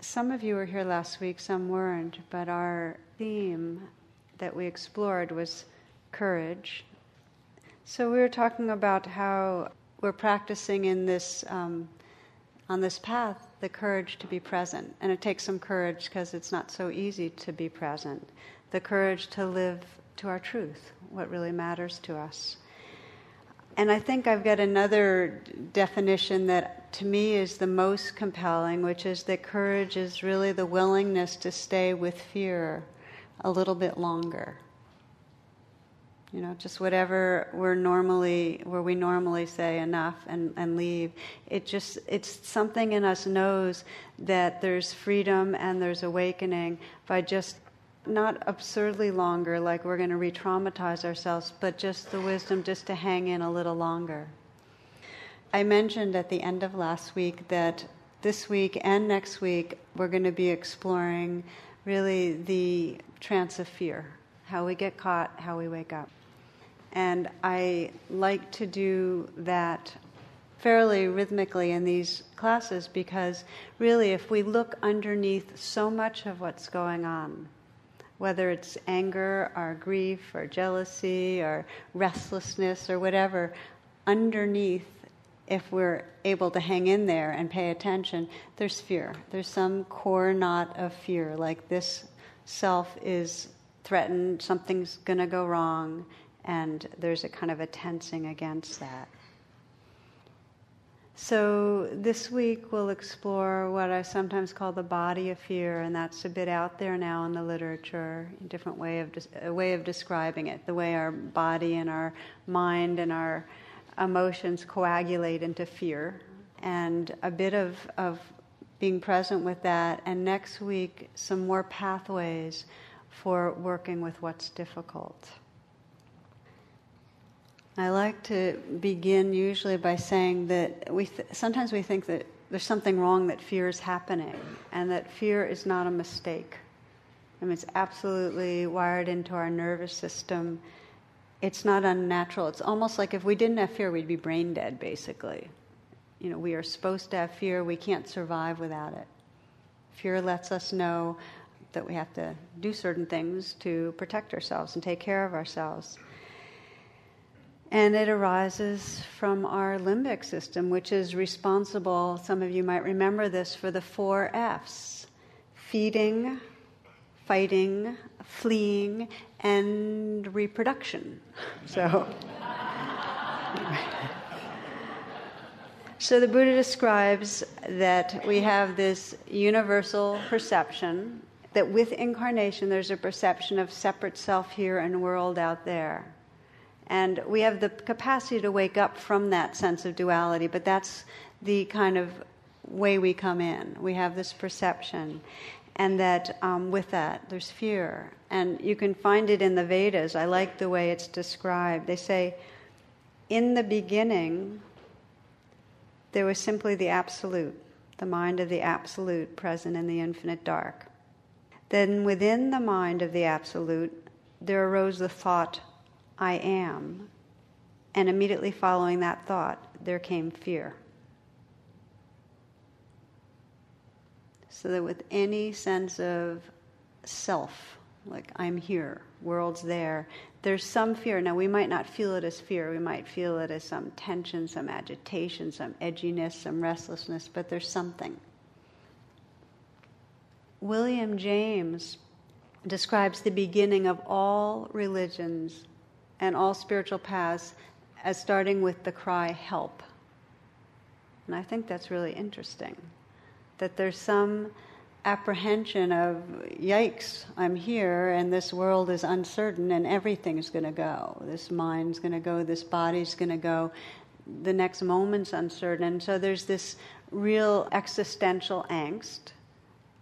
some of you were here last week, some weren't, but our theme that we explored was courage. So we were talking about how we're practicing in this um, on this path the courage to be present, and it takes some courage because it's not so easy to be present. The courage to live to our truth, what really matters to us. And I think I've got another definition that to me is the most compelling, which is that courage is really the willingness to stay with fear a little bit longer. You know, just whatever we're normally, where we normally say enough and, and leave. It just, it's something in us knows that there's freedom and there's awakening by just not absurdly longer, like we're going to re traumatize ourselves, but just the wisdom just to hang in a little longer. I mentioned at the end of last week that this week and next week we're going to be exploring really the trance of fear, how we get caught, how we wake up. And I like to do that fairly rhythmically in these classes because really, if we look underneath so much of what's going on, whether it's anger or grief or jealousy or restlessness or whatever, underneath, if we're able to hang in there and pay attention, there's fear. There's some core knot of fear, like this self is threatened, something's going to go wrong, and there's a kind of a tensing against that. So, this week we'll explore what I sometimes call the body of fear, and that's a bit out there now in the literature, a different way of, a way of describing it, the way our body and our mind and our emotions coagulate into fear, and a bit of, of being present with that. And next week, some more pathways for working with what's difficult. I like to begin usually by saying that we th- sometimes we think that there's something wrong that fear is happening, and that fear is not a mistake. I mean, it's absolutely wired into our nervous system. It's not unnatural. It's almost like if we didn't have fear, we'd be brain dead, basically. You know, we are supposed to have fear. We can't survive without it. Fear lets us know that we have to do certain things to protect ourselves and take care of ourselves. And it arises from our limbic system, which is responsible, some of you might remember this, for the four F's feeding, fighting, fleeing, and reproduction. So. So the Buddha describes that we have this universal perception that with incarnation there's a perception of separate self here and world out there. And we have the capacity to wake up from that sense of duality, but that's the kind of way we come in. We have this perception. And that um, with that, there's fear. And you can find it in the Vedas. I like the way it's described. They say, in the beginning, there was simply the Absolute, the mind of the Absolute present in the infinite dark. Then within the mind of the Absolute, there arose the thought I am. And immediately following that thought, there came fear. So that with any sense of self, like I'm here, world's there, there's some fear. Now, we might not feel it as fear, we might feel it as some tension, some agitation, some edginess, some restlessness, but there's something. William James describes the beginning of all religions and all spiritual paths as starting with the cry, help. And I think that's really interesting. That there's some apprehension of, yikes, I'm here and this world is uncertain and everything's going to go. This mind's going to go, this body's going to go, the next moment's uncertain. And so there's this real existential angst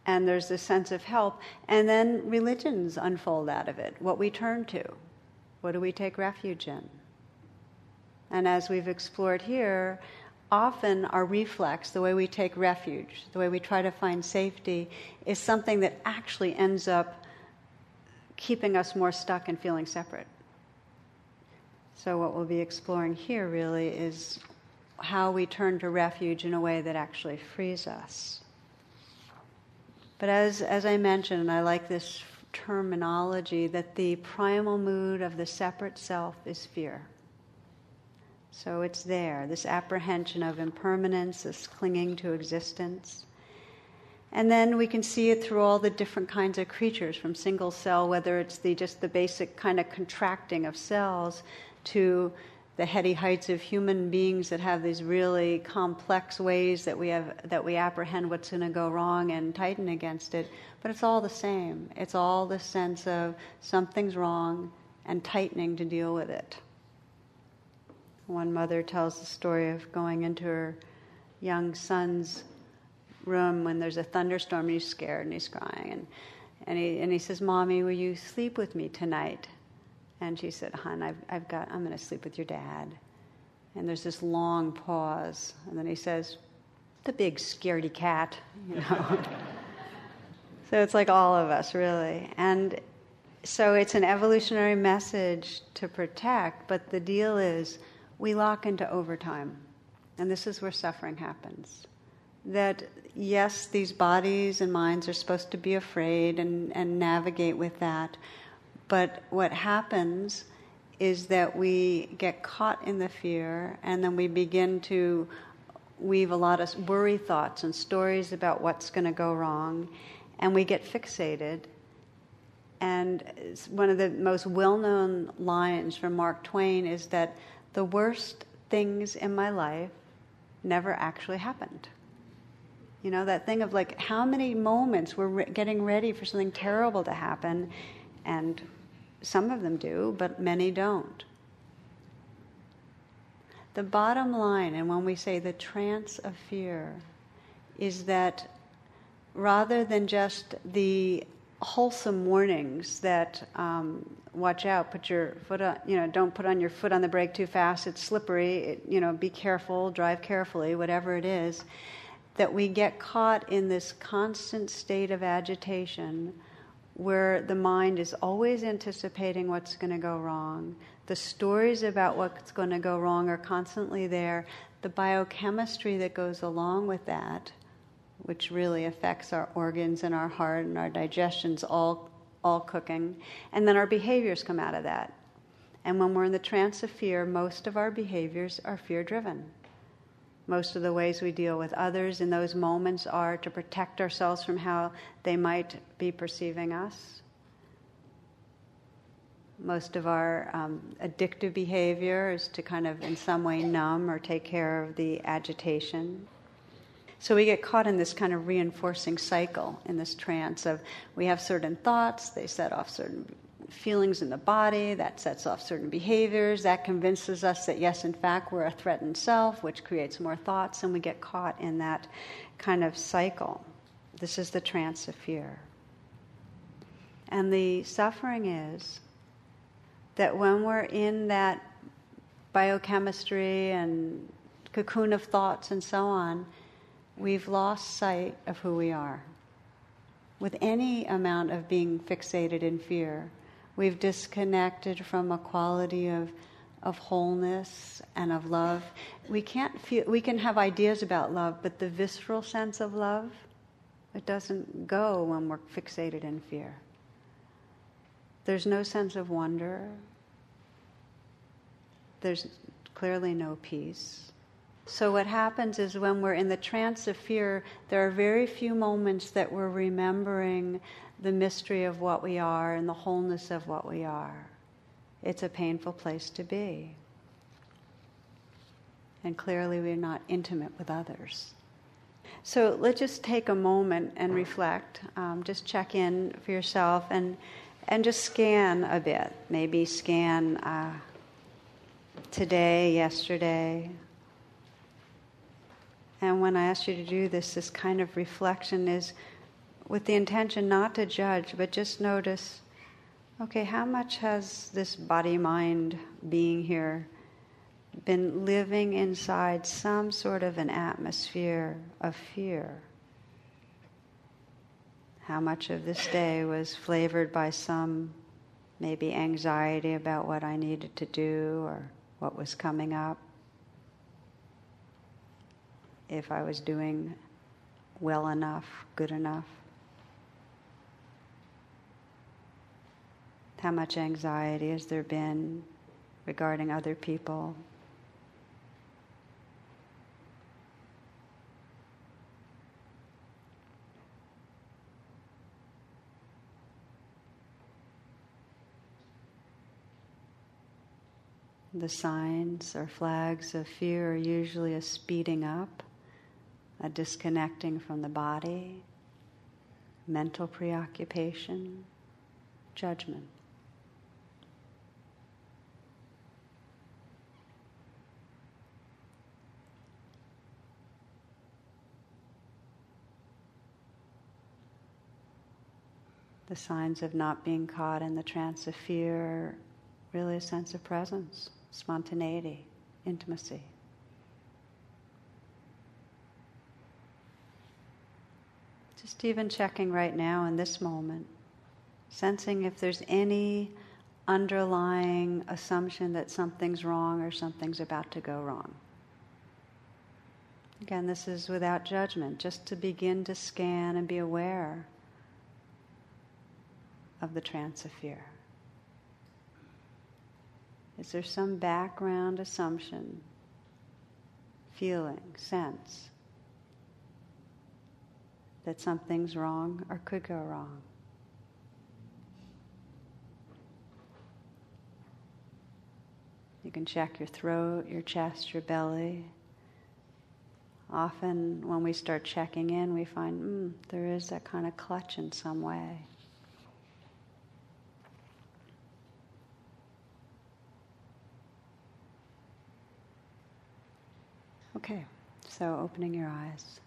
and there's this sense of help. And then religions unfold out of it, what we turn to. What do we take refuge in? And as we've explored here, often our reflex, the way we take refuge, the way we try to find safety, is something that actually ends up keeping us more stuck and feeling separate. So, what we'll be exploring here really is how we turn to refuge in a way that actually frees us. But as, as I mentioned, I like this terminology, that the primal mood of the separate self is fear. So it's there, this apprehension of impermanence, this clinging to existence. And then we can see it through all the different kinds of creatures, from single cell, whether it's the just the basic kind of contracting of cells, to the heady heights of human beings that have these really complex ways that we have that we apprehend what's going to go wrong and tighten against it. But it's all the same. It's all the sense of something's wrong and tightening to deal with it. One mother tells the story of going into her young son's room when there's a thunderstorm and he's scared and he's crying. And, and, he, and he says, Mommy, will you sleep with me tonight? And she said, Hon, I've, I've got, I'm going to sleep with your dad. And there's this long pause. And then he says, The big scaredy cat, you know. so it's like all of us, really. And so it's an evolutionary message to protect, but the deal is we lock into overtime. And this is where suffering happens that yes, these bodies and minds are supposed to be afraid and, and navigate with that. But what happens is that we get caught in the fear and then we begin to weave a lot of worry thoughts and stories about what's going to go wrong and we get fixated. And one of the most well known lines from Mark Twain is that the worst things in my life never actually happened. You know, that thing of like how many moments we're re- getting ready for something terrible to happen, and some of them do, but many don't. The bottom line, and when we say the trance of fear, is that rather than just the wholesome warnings that um, watch out, put your foot on, you know, don't put on your foot on the brake too fast, it's slippery, it, you know, be careful, drive carefully, whatever it is that we get caught in this constant state of agitation where the mind is always anticipating what's going to go wrong. The stories about what's going to go wrong are constantly there. The biochemistry that goes along with that, which really affects our organs and our heart and our digestion's all all cooking, and then our behaviors come out of that. And when we're in the trance of fear, most of our behaviors are fear driven. Most of the ways we deal with others in those moments are to protect ourselves from how they might be perceiving us. Most of our um, addictive behavior is to kind of, in some way, numb or take care of the agitation. So we get caught in this kind of reinforcing cycle, in this trance of we have certain thoughts, they set off certain feelings in the body, that sets off certain behaviors, that convinces us that, yes, in fact, we're a threatened self, which creates more thoughts, and we get caught in that kind of cycle. This is the trance of fear. And the suffering is that when we're in that biochemistry and cocoon of thoughts and so on, we've lost sight of who we are. With any amount of being fixated in fear, We've disconnected from a quality of, of wholeness and of love. We can't feel, we can have ideas about love, but the visceral sense of love, it doesn't go when we're fixated in fear. There's no sense of wonder. There's clearly no peace. So, what happens is when we're in the trance of fear, there are very few moments that we're remembering the mystery of what we are and the wholeness of what we are. It's a painful place to be. And clearly, we're not intimate with others. So let's just take a moment and reflect. Um, just check in for yourself and, and just scan a bit. Maybe scan uh, today, yesterday. And when I ask you to do this, this kind of reflection is with the intention not to judge, but just notice okay, how much has this body mind being here been living inside some sort of an atmosphere of fear? How much of this day was flavored by some maybe anxiety about what I needed to do or what was coming up? if I was doing well enough, good enough. How much anxiety has there been regarding other people? The signs or flags of fear are usually a speeding up a disconnecting from the body, mental preoccupation, judgment. The signs of not being caught in the trance of fear really a sense of presence, spontaneity, intimacy. Just even checking right now in this moment, sensing if there's any underlying assumption that something's wrong or something's about to go wrong. Again, this is without judgment, just to begin to scan and be aware of the trance of fear. Is there some background assumption, feeling, sense that something's wrong or could go wrong? You can check your throat, your chest, your belly. Often, when we start checking in, we find mm, there is that kind of clutch in some way. Okay, so opening your eyes.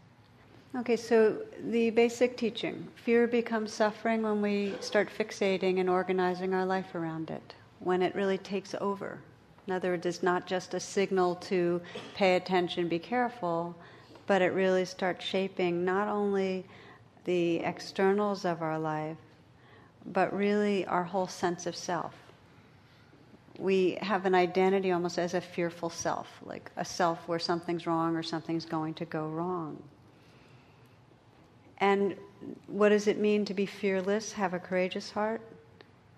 Okay, so the basic teaching fear becomes suffering when we start fixating and organizing our life around it, when it really takes over. In other words, it's not just a signal to pay attention, be careful, but it really starts shaping not only the externals of our life, but really our whole sense of self we have an identity almost as a fearful self, like a self where something's wrong or something's going to go wrong. And what does it mean to be fearless, have a courageous heart?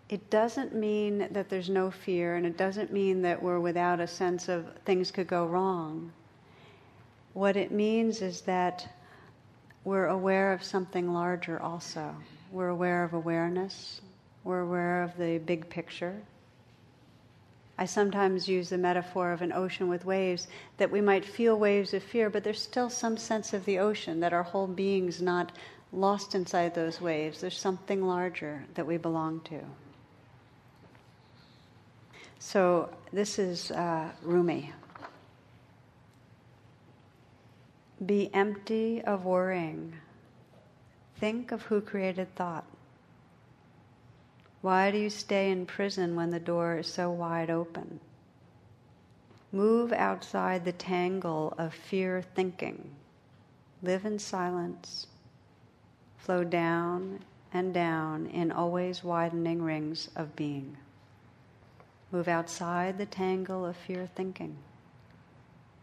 It doesn't mean that there's no fear, and it doesn't mean that we're without a sense of things could go wrong. What it means is that we're aware of something larger also. We're aware of awareness, we're aware of the big picture I sometimes use the metaphor of an ocean with waves, that we might feel waves of fear, but there's still some sense of the ocean, that our whole being's not lost inside those waves. There's something larger that we belong to. So, this is uh, Rumi. Be empty of worrying. Think of who created thought. Why do you stay in prison when the door is so wide open? Move outside the tangle of fear thinking. Live in silence. Flow down and down in always widening rings of being. Move outside the tangle of fear thinking.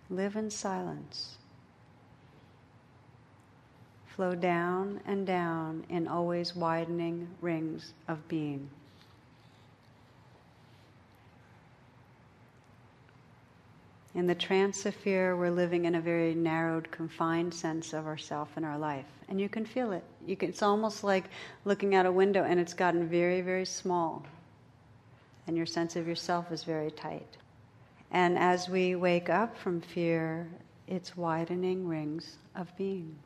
Live in silence. Flow down and down in always widening rings of being. In the trance of fear, we're living in a very narrowed, confined sense of ourself and our life. And you can feel it. You can, it's almost like looking out a window and it's gotten very, very small. And your sense of yourself is very tight. And as we wake up from fear, it's widening rings of being.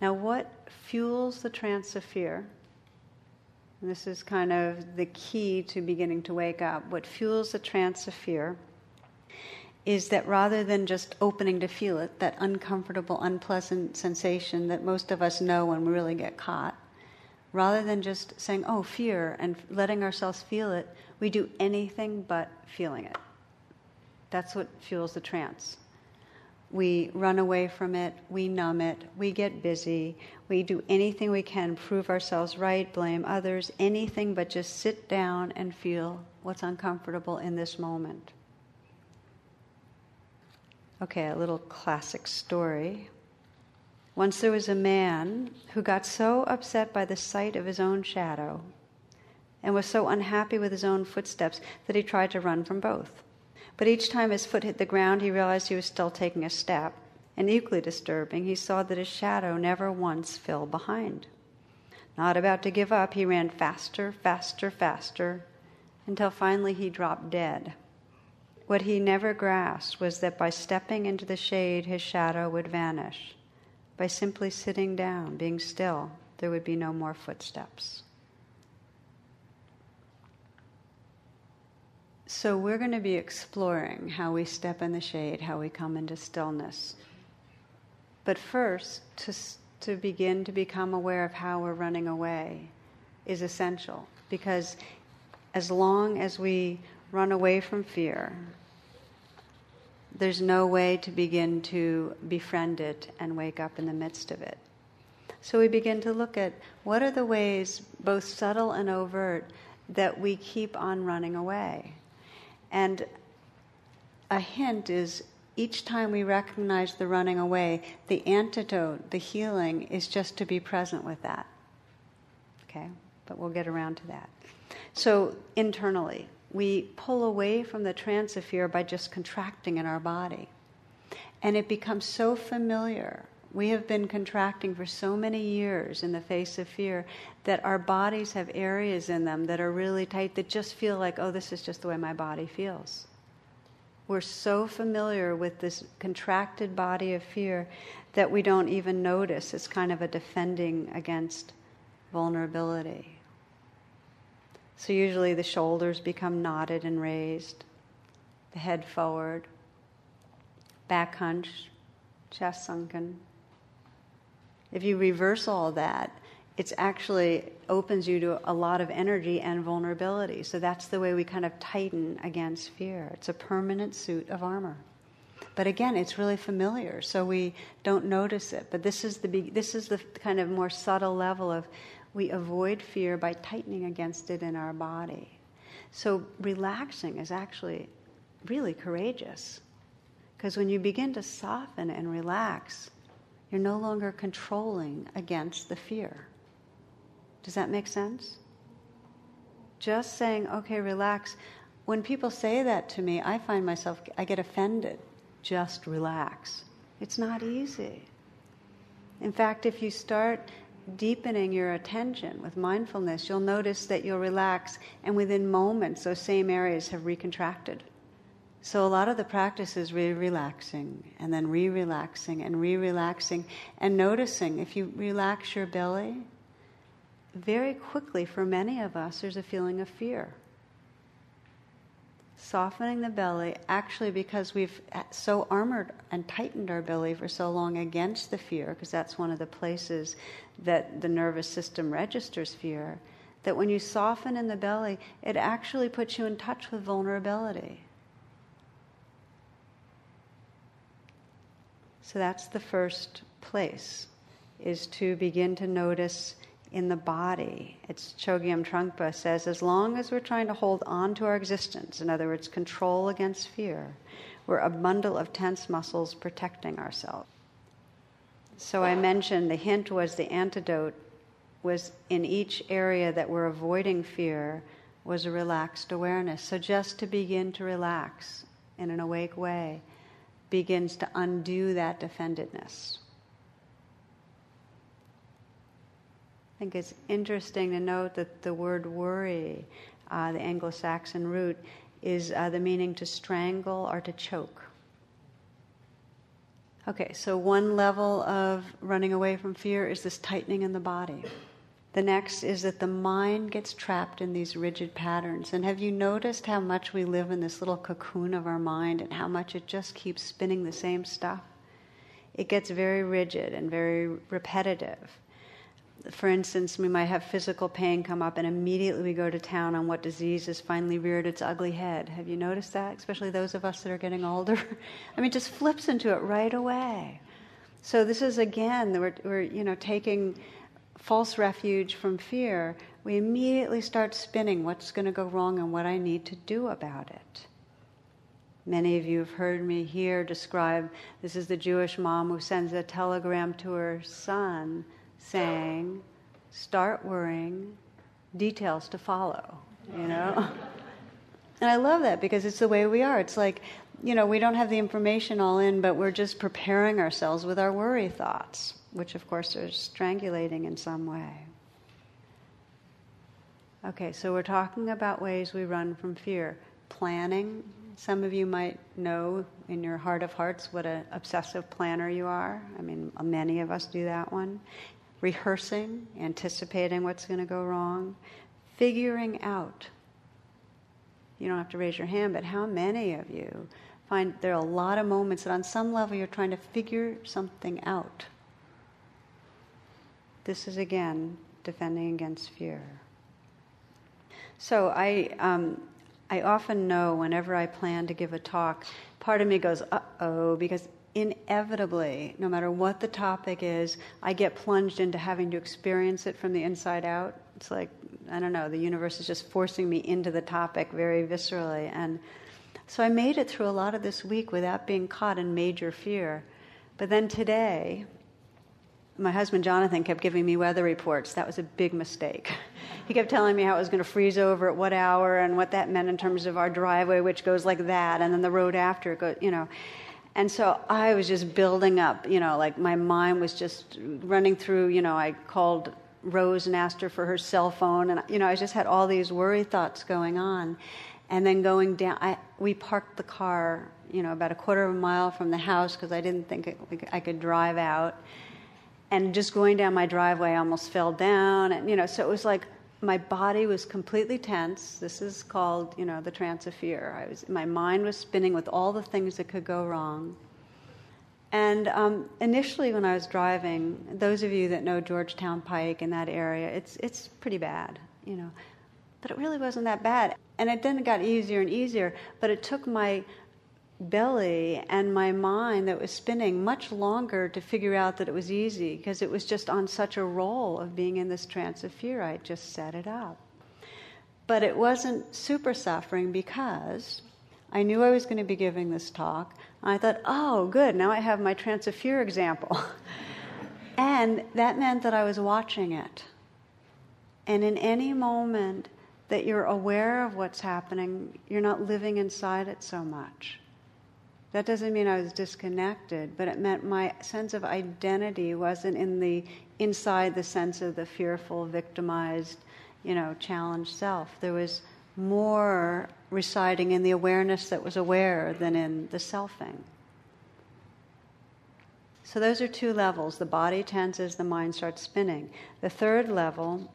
Now, what fuels the trance of fear? And this is kind of the key to beginning to wake up. What fuels the trance of fear is that rather than just opening to feel it, that uncomfortable, unpleasant sensation that most of us know when we really get caught, rather than just saying, oh, fear, and letting ourselves feel it, we do anything but feeling it. That's what fuels the trance. We run away from it, we numb it, we get busy, we do anything we can, prove ourselves right, blame others, anything but just sit down and feel what's uncomfortable in this moment. Okay, a little classic story. Once there was a man who got so upset by the sight of his own shadow and was so unhappy with his own footsteps that he tried to run from both. But each time his foot hit the ground, he realized he was still taking a step. And equally disturbing, he saw that his shadow never once fell behind. Not about to give up, he ran faster, faster, faster, until finally he dropped dead. What he never grasped was that by stepping into the shade, his shadow would vanish. By simply sitting down, being still, there would be no more footsteps. So, we're going to be exploring how we step in the shade, how we come into stillness. But first, to, to begin to become aware of how we're running away is essential because as long as we run away from fear, there's no way to begin to befriend it and wake up in the midst of it. So we begin to look at what are the ways, both subtle and overt, that we keep on running away. And a hint is each time we recognize the running away, the antidote, the healing, is just to be present with that. Okay? But we'll get around to that. So, internally, we pull away from the trance of fear by just contracting in our body. And it becomes so familiar. We have been contracting for so many years in the face of fear that our bodies have areas in them that are really tight that just feel like, oh, this is just the way my body feels. We're so familiar with this contracted body of fear that we don't even notice. It's kind of a defending against vulnerability. So usually the shoulders become knotted and raised, the head forward, back hunched, chest sunken. If you reverse all that, it's actually opens you to a lot of energy and vulnerability. So that's the way we kind of tighten against fear. It's a permanent suit of armor. But again, it's really familiar, so we don't notice it. But this is the this is the kind of more subtle level of we avoid fear by tightening against it in our body. So relaxing is actually really courageous. Because when you begin to soften and relax, you're no longer controlling against the fear. Does that make sense? Just saying, okay, relax. When people say that to me, I find myself, I get offended. Just relax. It's not easy. In fact, if you start deepening your attention with mindfulness, you'll notice that you'll relax, and within moments, those same areas have recontracted. So, a lot of the practice is re relaxing, and then re relaxing, and re relaxing, and noticing if you relax your belly, very quickly, for many of us, there's a feeling of fear. Softening the belly, actually, because we've so armored and tightened our belly for so long against the fear, because that's one of the places that the nervous system registers fear, that when you soften in the belly, it actually puts you in touch with vulnerability. So that's the first place, is to begin to notice in the body. It's Chogyam Trungpa says, as long as we're trying to hold on to our existence, in other words, control against fear, we're a bundle of tense muscles protecting ourselves. So I mentioned the hint was the antidote was in each area that we're avoiding fear was a relaxed awareness. So just to begin to relax in an awake way begins to undo that defendedness. I think it's interesting to note that the word worry, uh, the Anglo Saxon root, is uh, the meaning to strangle or to choke. Okay, so one level of running away from fear is this tightening in the body. The next is that the mind gets trapped in these rigid patterns. And have you noticed how much we live in this little cocoon of our mind and how much it just keeps spinning the same stuff? It gets very rigid and very repetitive for instance, we might have physical pain come up, and immediately we go to town on what disease has finally reared its ugly head. Have you noticed that? Especially those of us that are getting older. I mean, just flips into it right away. So this is again, we're, we're you know taking false refuge from fear. We immediately start spinning what's going to go wrong and what I need to do about it. Many of you have heard me here describe this is the Jewish mom who sends a telegram to her son saying, Start worrying, details to follow, you know? and I love that because it's the way we are. It's like, you know, we don't have the information all in, but we're just preparing ourselves with our worry thoughts, which of course are strangulating in some way. Okay, so we're talking about ways we run from fear. Planning. Some of you might know in your heart of hearts what an obsessive planner you are. I mean, many of us do that one. Rehearsing, anticipating what's going to go wrong, figuring out. You don't have to raise your hand, but how many of you find there are a lot of moments that on some level you're trying to figure something out? This is again defending against fear. So I, um, I often know whenever I plan to give a talk, part of me goes, uh oh, because inevitably, no matter what the topic is, I get plunged into having to experience it from the inside out. It's like, I don't know, the universe is just forcing me into the topic very viscerally. And so I made it through a lot of this week without being caught in major fear. But then today, my husband Jonathan kept giving me weather reports. That was a big mistake. He kept telling me how it was going to freeze over at what hour and what that meant in terms of our driveway, which goes like that, and then the road after goes, you know. And so I was just building up, you know, like my mind was just running through, you know, I called Rose and asked her for her cell phone, and, you know, I just had all these worry thoughts going on. And then going down, I, we parked the car, you know, about a quarter of a mile from the house because I didn't think it, I could drive out and just going down my driveway, I almost fell down. And, you know, so it was like my body was completely tense. This is called, you know, the trance of fear. I was, my mind was spinning with all the things that could go wrong. And um, initially, when I was driving, those of you that know Georgetown Pike in that area, it's, it's pretty bad, you know. But it really wasn't that bad. And it then got easier and easier. But it took my belly and my mind that was spinning much longer to figure out that it was easy because it was just on such a roll of being in this trance of fear. I just set it up. But it wasn't super suffering because I knew I was going to be giving this talk. I thought, oh, good, now I have my trance of fear example. and that meant that I was watching it. And in any moment that you're aware of what's happening, you're not living inside it so much. That doesn't mean I was disconnected, but it meant my sense of identity wasn't in the inside the sense of the fearful, victimized, you know, challenged self. There was more residing in the awareness that was aware than in the selfing. So those are two levels. The body tenses, the mind starts spinning. The third level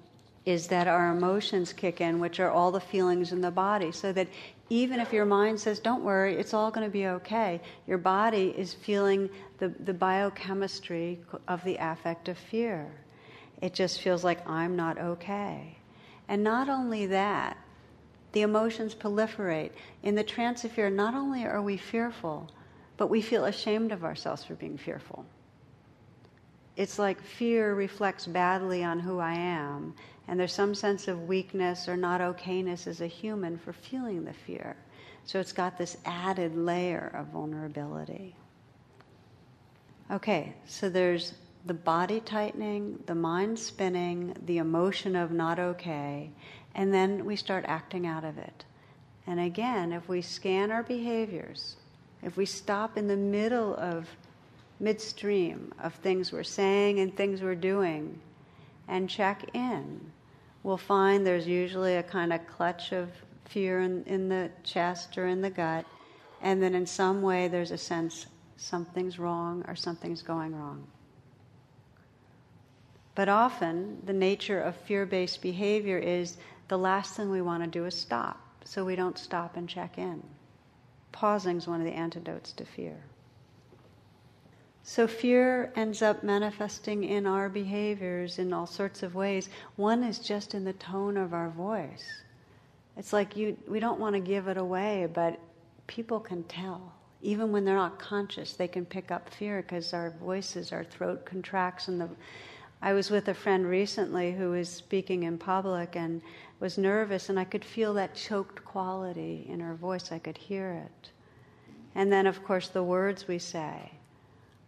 is that our emotions kick in, which are all the feelings in the body, so that even if your mind says, don't worry, it's all going to be okay, your body is feeling the, the biochemistry of the affect of fear. It just feels like I'm not okay. And not only that, the emotions proliferate. In the trance of fear, not only are we fearful, but we feel ashamed of ourselves for being fearful. It's like fear reflects badly on who I am, and there's some sense of weakness or not okayness as a human for feeling the fear. So it's got this added layer of vulnerability. Okay, so there's the body tightening, the mind spinning, the emotion of not okay, and then we start acting out of it. And again, if we scan our behaviors, if we stop in the middle of midstream of things we're saying and things we're doing and check in, we'll find there's usually a kind of clutch of fear in, in the chest or in the gut, and then in some way there's a sense something's wrong or something's going wrong. But often, the nature of fear based behavior is the last thing we want to do is stop, so we don't stop and check in. Pausing is one of the antidotes to fear. So fear ends up manifesting in our behaviors in all sorts of ways. One is just in the tone of our voice. It's like you, we don't want to give it away, but people can tell. Even when they're not conscious, they can pick up fear because our voices, our throat contracts. And the, I was with a friend recently who was speaking in public and was nervous, and I could feel that choked quality in her voice. I could hear it. And then, of course, the words we say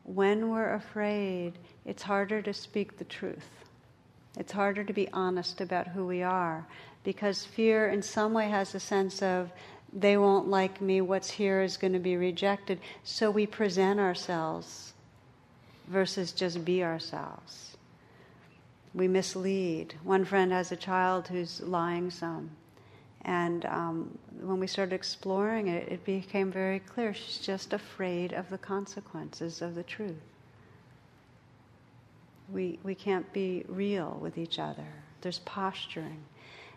when we're afraid, it's harder to speak the truth. It's harder to be honest about who we are because fear, in some way, has a sense of they won't like me, what's here is going to be rejected. So we present ourselves versus just be ourselves. We mislead. One friend has a child who's lying some. And um, when we started exploring it, it became very clear she's just afraid of the consequences of the truth. We, we can't be real with each other. There's posturing.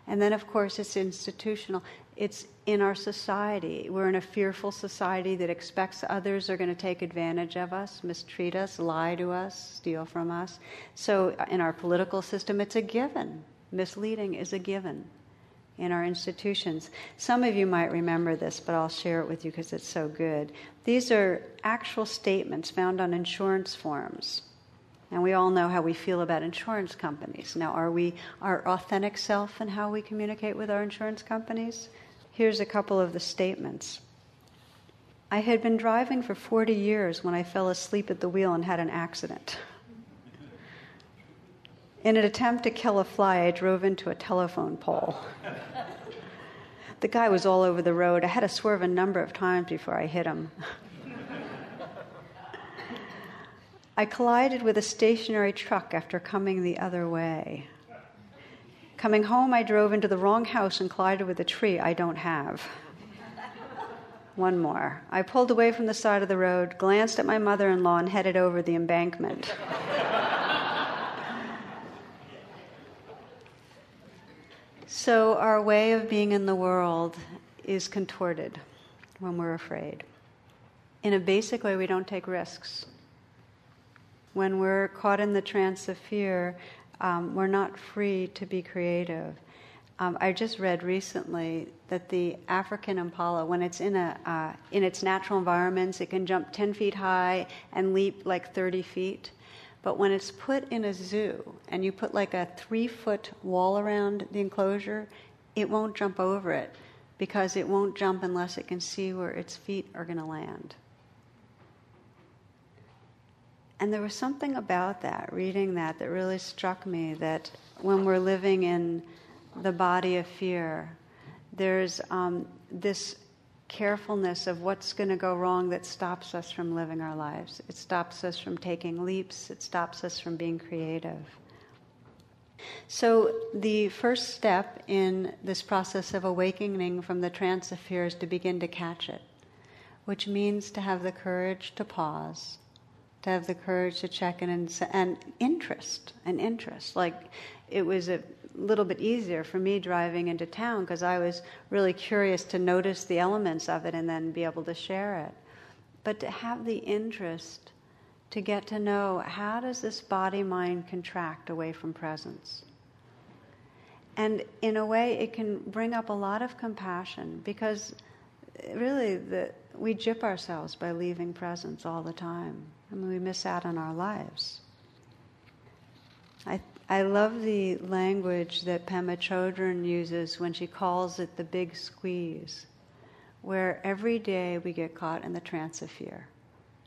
And then, of course, it's institutional. It's in our society. We're in a fearful society that expects others are going to take advantage of us, mistreat us, lie to us, steal from us. So, in our political system, it's a given. Misleading is a given in our institutions. Some of you might remember this, but I'll share it with you because it's so good. These are actual statements found on insurance forms. And we all know how we feel about insurance companies. Now, are we our authentic self in how we communicate with our insurance companies? Here's a couple of the statements. I had been driving for 40 years when I fell asleep at the wheel and had an accident. In an attempt to kill a fly, I drove into a telephone pole. the guy was all over the road. I had to swerve a number of times before I hit him. I collided with a stationary truck after coming the other way. Coming home, I drove into the wrong house and collided with a tree I don't have. One more. I pulled away from the side of the road, glanced at my mother in law, and headed over the embankment. So, our way of being in the world is contorted when we're afraid. In a basic way, we don't take risks. When we're caught in the trance of fear, um, we're not free to be creative. Um, I just read recently that the African impala, when it's in a uh, in its natural environments, it can jump 10 feet high and leap like 30 feet. But when it's put in a zoo and you put like a three foot wall around the enclosure, it won't jump over it because it won't jump unless it can see where its feet are going to land. And there was something about that, reading that, that really struck me that when we're living in the body of fear, there's um, this carefulness of what's going to go wrong that stops us from living our lives. It stops us from taking leaps, it stops us from being creative. So, the first step in this process of awakening from the trance of fear is to begin to catch it, which means to have the courage to pause to have the courage to check in and, and interest, an interest. Like it was a little bit easier for me driving into town because I was really curious to notice the elements of it and then be able to share it. But to have the interest to get to know how does this body mind contract away from presence? And in a way, it can bring up a lot of compassion because uh, really the, we jip ourselves by leaving presence all the time. I mean, we miss out on our lives. I, love the language that Pema Chodron uses when she calls it the big squeeze, where every day we get caught in the trance of fear.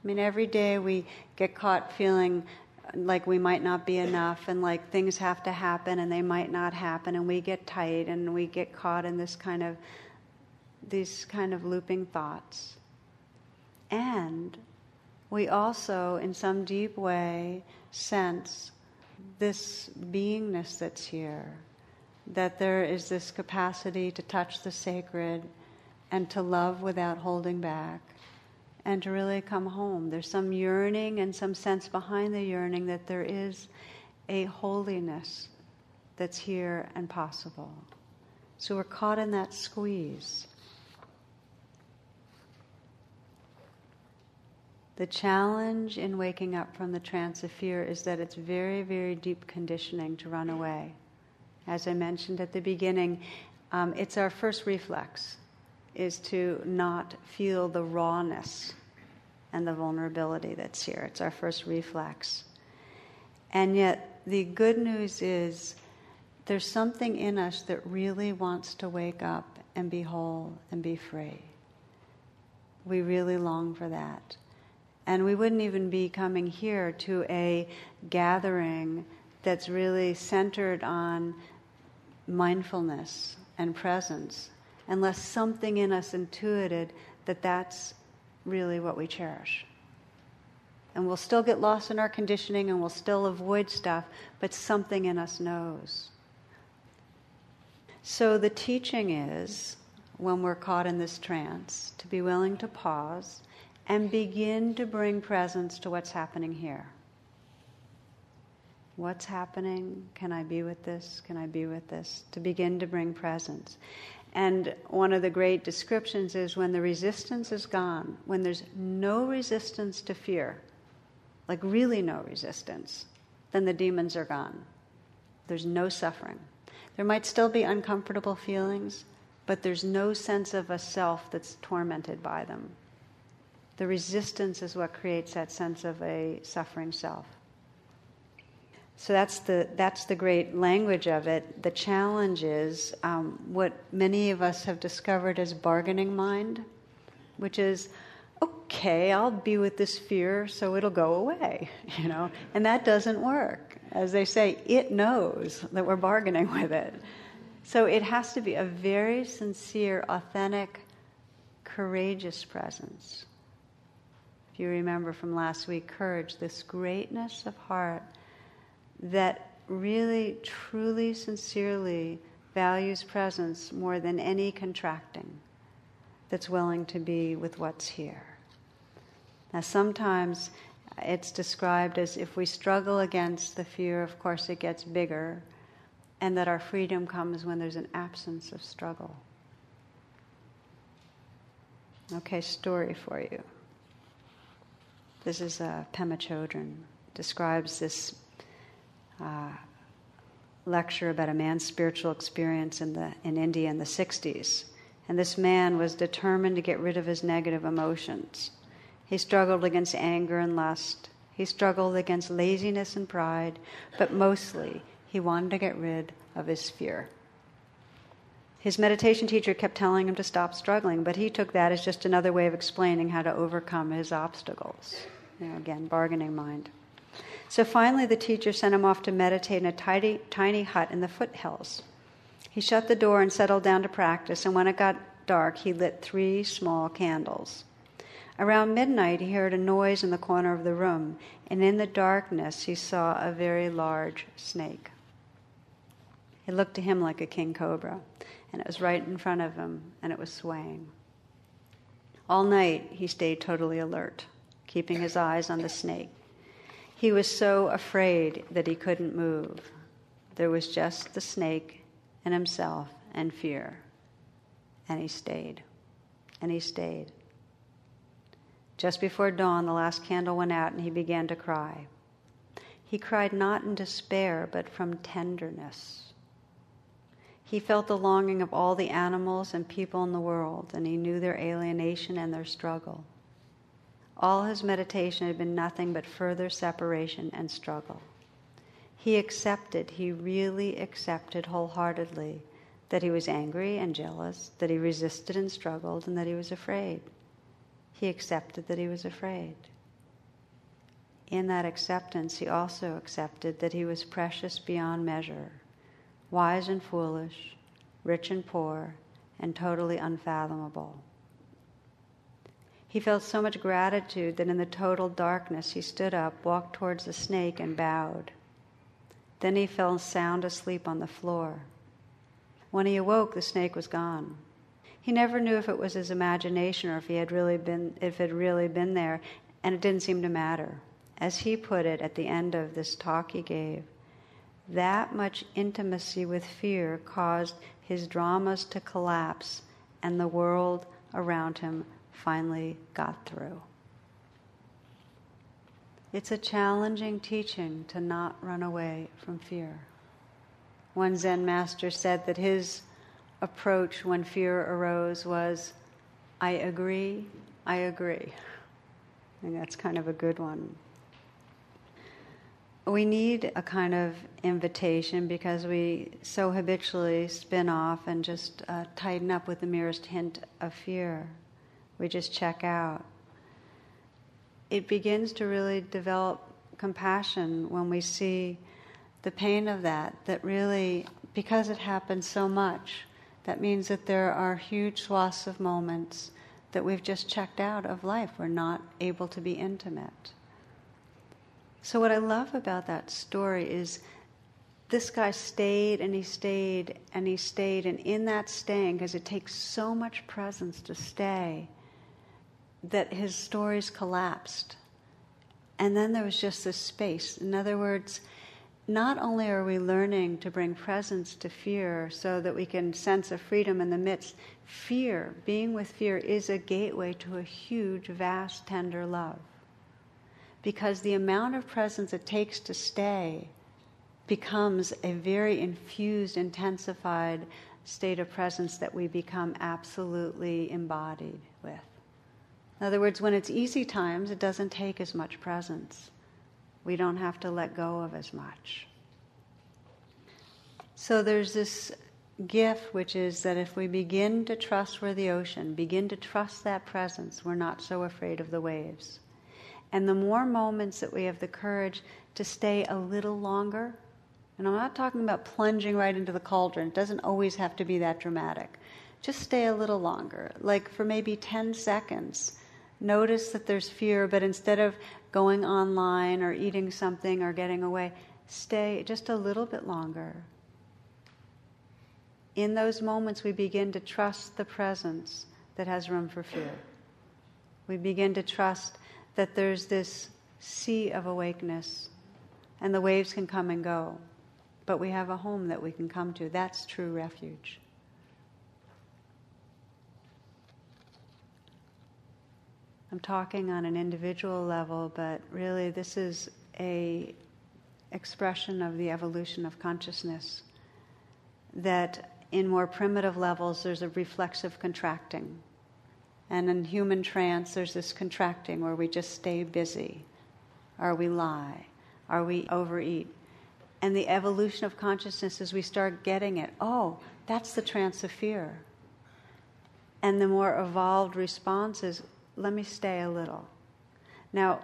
I mean, every day we get caught feeling like we might not be enough and like things have to happen and they might not happen and we get tight and we get caught in this kind of these kind of looping thoughts. And we also, in some deep way, sense this beingness that's here, that there is this capacity to touch the sacred and to love without holding back and to really come home. There's some yearning and some sense behind the yearning that there is a holiness that's here and possible. So we're caught in that squeeze. The challenge in waking up from the trance of fear is that it's very, very deep conditioning to run away. As I mentioned at the beginning, um, it's our first reflex is to not feel the rawness and the vulnerability that's here. It's our first reflex. And yet, the good news is there's something in us that really wants to wake up and be whole and be free. We really long for that. And we wouldn't even be coming here to a gathering that's really centered on mindfulness and presence unless something in us intuited that that's really what we cherish. And we'll still get lost in our conditioning and we'll still avoid stuff, but something in us knows. So the teaching is, when we're caught in this trance, to be willing to pause and begin to bring presence to what's happening here. What's happening? Can I be with this? Can I be with this? To begin to bring presence. And one of the great descriptions is when the resistance is gone, when there's no resistance to fear, like really no resistance, then the demons are gone. There's no suffering. There might still be uncomfortable feelings, but there's no sense of a self that's tormented by them. The resistance is what creates that sense of a suffering self. So that's the, that's the great language of it. The challenge is um, what many of us have discovered as bargaining mind, which is, okay, I'll be with this fear so it'll go away, you know? And that doesn't work. As they say, it knows that we're bargaining with it. So it has to be a very sincere, authentic, courageous presence. If you remember from last week, courage, this greatness of heart that really, truly, sincerely values presence more than any contracting, that's willing to be with what's here. Now, sometimes it's described as if we struggle against the fear, of course, it gets bigger, and that our freedom comes when there's an absence of struggle. Okay, story for you. This is uh, Pema Chodron describes this uh, lecture about a man's spiritual experience in, the, in India in the 60s. And this man was determined to get rid of his negative emotions. He struggled against anger and lust. He struggled against laziness and pride, but mostly he wanted to get rid of his fear. His meditation teacher kept telling him to stop struggling, but he took that as just another way of explaining how to overcome his obstacles. You know, again, bargaining mind. So finally, the teacher sent him off to meditate in a tiny, tiny hut in the foothills. He shut the door and settled down to practice, and when it got dark, he lit three small candles. Around midnight, he heard a noise in the corner of the room, and in the darkness, he saw a very large snake. It looked to him like a king cobra, and it was right in front of him, and it was swaying. All night, he stayed totally alert, keeping his eyes on the snake. He was so afraid that he couldn't move. There was just the snake and himself and fear. And he stayed. And he stayed. Just before dawn, the last candle went out and he began to cry. He cried not in despair, but from tenderness. He felt the longing of all the animals and people in the world, and he knew their alienation and their struggle. All his meditation had been nothing but further separation and struggle. He accepted, he really accepted wholeheartedly that he was angry and jealous, that he resisted and struggled, and that he was afraid. He accepted that he was afraid. In that acceptance, he also accepted that he was precious beyond measure, wise and foolish, rich and poor, and totally unfathomable. He felt so much gratitude that in the total darkness he stood up, walked towards the snake, and bowed. Then he fell sound asleep on the floor. When he awoke, the snake was gone. He never knew if it was his imagination or if he had really been if it had really been there, and it didn't seem to matter. As he put it at the end of this talk he gave, that much intimacy with fear caused his dramas to collapse and the world around him finally got through. It's a challenging teaching to not run away from fear. One Zen master said that his approach when fear arose was, I agree, I agree. And that's kind of a good one. We need a kind of invitation because we so habitually spin off and just uh, tighten up with the merest hint of fear we just check out. It begins to really develop compassion when we see the pain of that, that really, because it happens so much, that means that there are huge swaths of moments that we've just checked out of life. We're not able to be intimate. So, what I love about that story is this guy stayed and he stayed and he stayed, and in that staying, because it takes so much presence to stay, that his stories collapsed. And then there was just this space. In other words, not only are we learning to bring presence to fear so that we can sense a freedom in the midst, fear, being with fear, is a gateway to a huge, vast, tender love. Because the amount of presence it takes to stay becomes a very infused, intensified state of presence that we become absolutely embodied with. In other words, when it's easy times, it doesn't take as much presence we don't have to let go of as much. So there's this gift, which is that if we begin to trust we're the ocean, begin to trust that presence, we're not so afraid of the waves. And the more moments that we have the courage to stay a little longer, and I'm not talking about plunging right into the cauldron, it doesn't always have to be that dramatic. Just stay a little longer, like for maybe 10 seconds. Notice that there's fear, but instead of going online or eating something or getting away, stay just a little bit longer. In those moments, we begin to trust the presence that has room for fear. We begin to trust that there's this sea of awakeness, and the waves can come and go, but we have a home that we can come to. That's true refuge. I'm talking on an individual level, but really this is a expression of the evolution of consciousness. That in more primitive levels there's a reflexive contracting. And in human trance there's this contracting where we just stay busy, or we lie, or we overeat. And the evolution of consciousness is we start getting it. Oh, that's the trance of fear. And the more evolved response is let me stay a little. Now,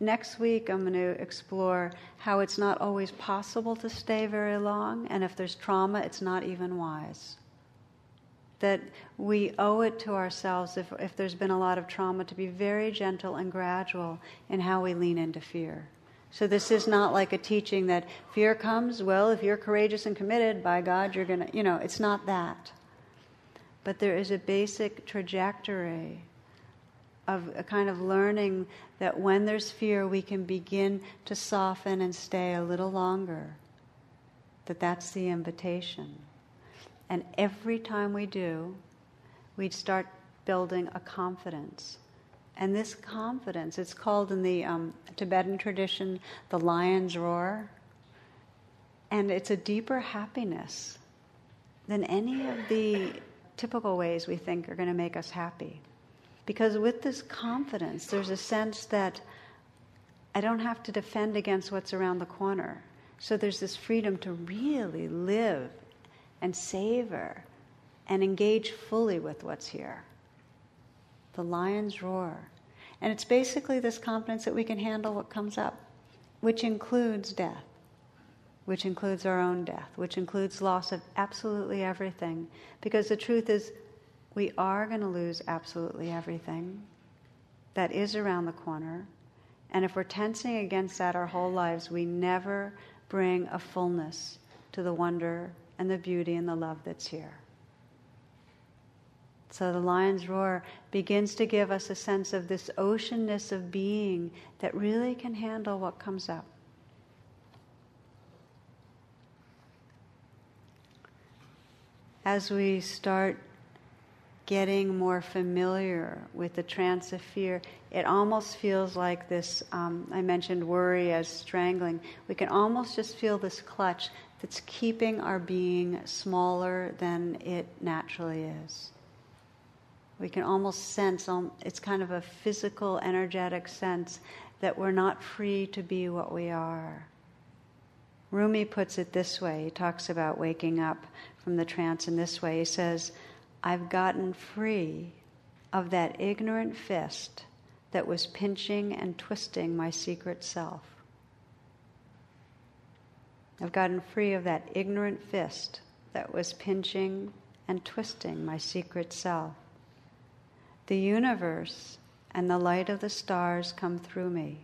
next week I'm going to explore how it's not always possible to stay very long, and if there's trauma, it's not even wise. That we owe it to ourselves, if, if there's been a lot of trauma, to be very gentle and gradual in how we lean into fear. So, this is not like a teaching that fear comes, well, if you're courageous and committed, by God, you're going to, you know, it's not that. But there is a basic trajectory of a kind of learning that when there's fear, we can begin to soften and stay a little longer. That that's the invitation. And every time we do, we'd start building a confidence. And this confidence, it's called in the um, Tibetan tradition the lion's roar. And it's a deeper happiness than any of the typical ways we think are going to make us happy. Because with this confidence, there's a sense that I don't have to defend against what's around the corner. So there's this freedom to really live and savor and engage fully with what's here. The lion's roar. And it's basically this confidence that we can handle what comes up, which includes death, which includes our own death, which includes loss of absolutely everything. Because the truth is, we are going to lose absolutely everything that is around the corner. And if we're tensing against that our whole lives, we never bring a fullness to the wonder and the beauty and the love that's here. So the lion's roar begins to give us a sense of this oceanness of being that really can handle what comes up. As we start getting more familiar with the trance of fear, it almost feels like this. Um, I mentioned worry as strangling. We can almost just feel this clutch that's keeping our being smaller than it naturally is. We can almost sense, um, it's kind of a physical, energetic sense that we're not free to be what we are. Rumi puts it this way. He talks about waking up from the trance in this way. He says, I've gotten free of that ignorant fist that was pinching and twisting my secret self. I've gotten free of that ignorant fist that was pinching and twisting my secret self. The universe and the light of the stars come through me.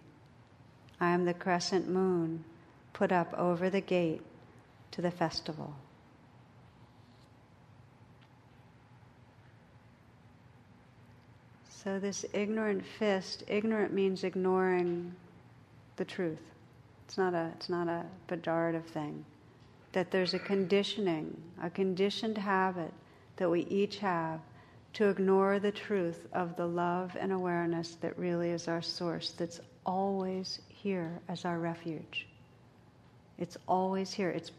I am the crescent moon put up over the gate to the festival. So, this ignorant fist, ignorant means ignoring the truth. It's not a, it's not a pejorative thing. That there's a conditioning, a conditioned habit that we each have to ignore the truth of the love and awareness that really is our source, that's always here as our refuge. It's always here, it's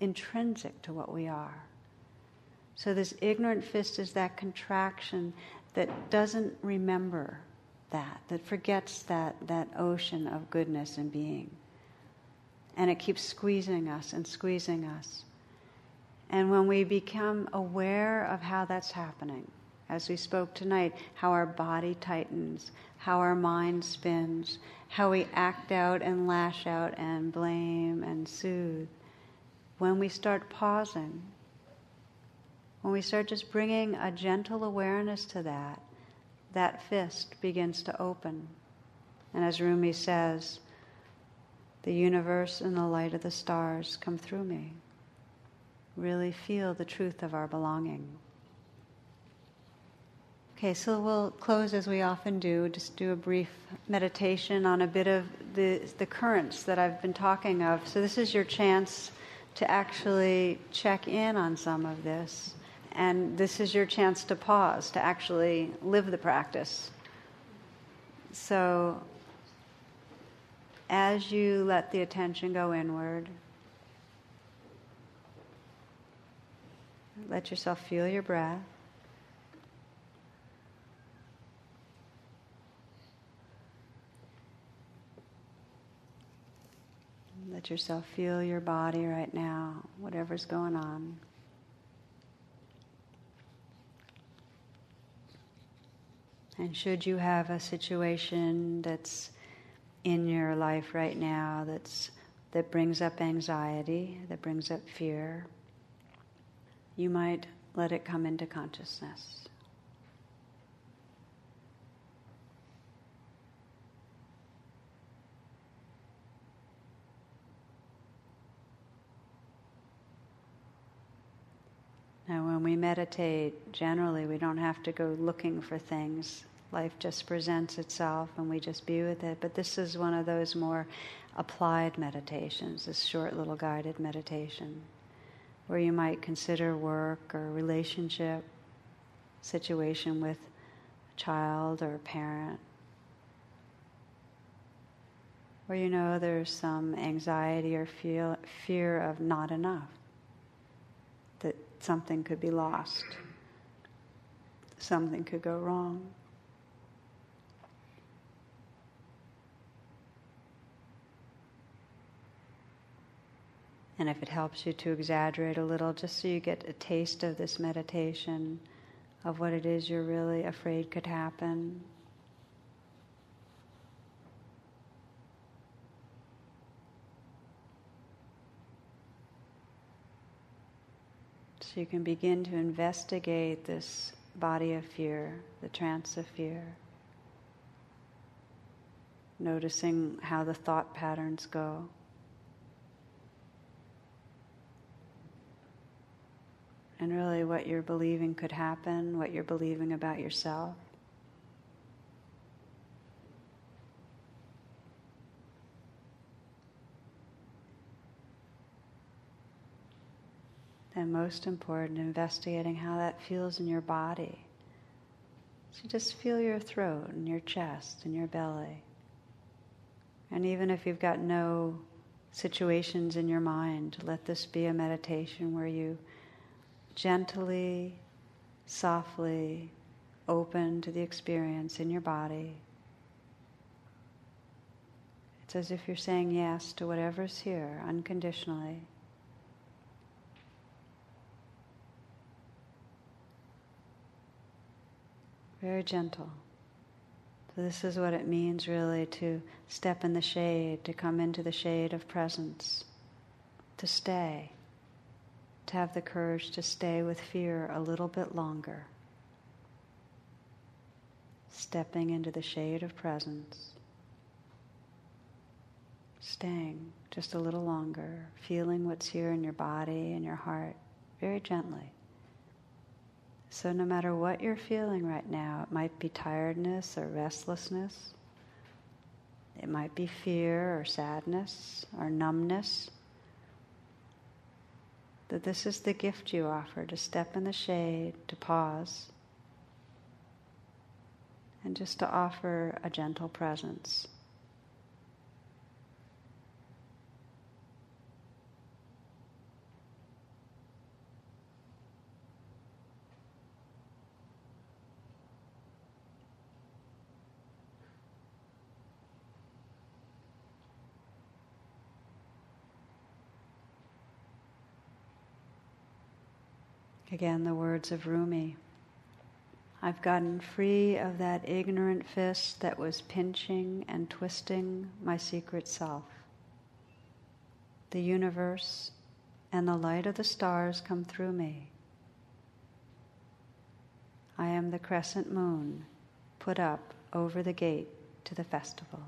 intrinsic to what we are. So, this ignorant fist is that contraction that doesn't remember that, that forgets that, that ocean of goodness and being. And it keeps squeezing us and squeezing us. And when we become aware of how that's happening, as we spoke tonight, how our body tightens, how our mind spins, how we act out and lash out and blame and soothe, when we start pausing, when we start just bringing a gentle awareness to that, that fist begins to open. And as Rumi says, the universe and the light of the stars come through me. Really feel the truth of our belonging. Okay, so we'll close as we often do, just do a brief meditation on a bit of the, the currents that I've been talking of. So, this is your chance to actually check in on some of this. And this is your chance to pause, to actually live the practice. So, as you let the attention go inward, let yourself feel your breath. Let yourself feel your body right now, whatever's going on. And should you have a situation that's in your life right now that's that brings up anxiety, that brings up fear, you might let it come into consciousness. Now, when we meditate, generally we don't have to go looking for things. Life just presents itself and we just be with it. But this is one of those more applied meditations, this short little guided meditation, where you might consider work or relationship, situation with a child or a parent, where you know there's some anxiety or feel, fear of not enough something could be lost, something could go wrong. And if it helps you to exaggerate a little, just so you get a taste of this meditation, of what it is you're really afraid could happen, So you can begin to investigate this body of fear, the trance of fear. Noticing how the thought patterns go. And really, what you're believing could happen, what you're believing about yourself. And most important, investigating how that feels in your body. So just feel your throat and your chest and your belly. And even if you've got no situations in your mind, let this be a meditation where you gently, softly open to the experience in your body. It's as if you're saying yes to whatever's here unconditionally. Very gentle. So, this is what it means really to step in the shade, to come into the shade of presence, to stay, to have the courage to stay with fear a little bit longer, stepping into the shade of presence, staying just a little longer, feeling what's here in your body and your heart very gently. So, no matter what you're feeling right now, it might be tiredness or restlessness, it might be fear or sadness or numbness. That this is the gift you offer to step in the shade, to pause, and just to offer a gentle presence. Again, the words of Rumi. I've gotten free of that ignorant fist that was pinching and twisting my secret self. The universe and the light of the stars come through me. I am the crescent moon put up over the gate to the festival.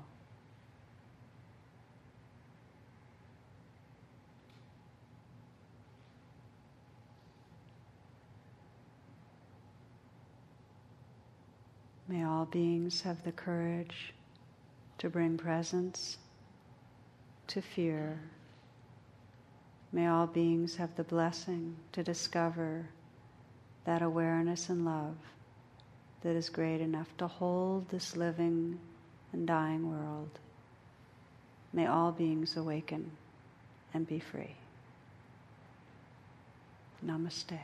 May all beings have the courage to bring presence to fear. May all beings have the blessing to discover that awareness and love that is great enough to hold this living and dying world. May all beings awaken and be free. Namaste.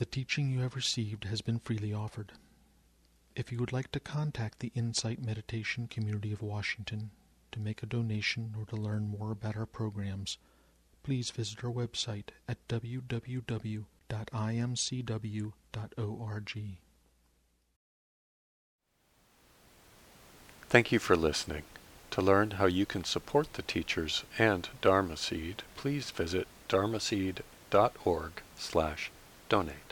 The teaching you have received has been freely offered. If you would like to contact the Insight Meditation Community of Washington to make a donation or to learn more about our programs, please visit our website at www.imcw.org. Thank you for listening. To learn how you can support the teachers and Dharma Seed, please visit dharmaseed.org slash donate.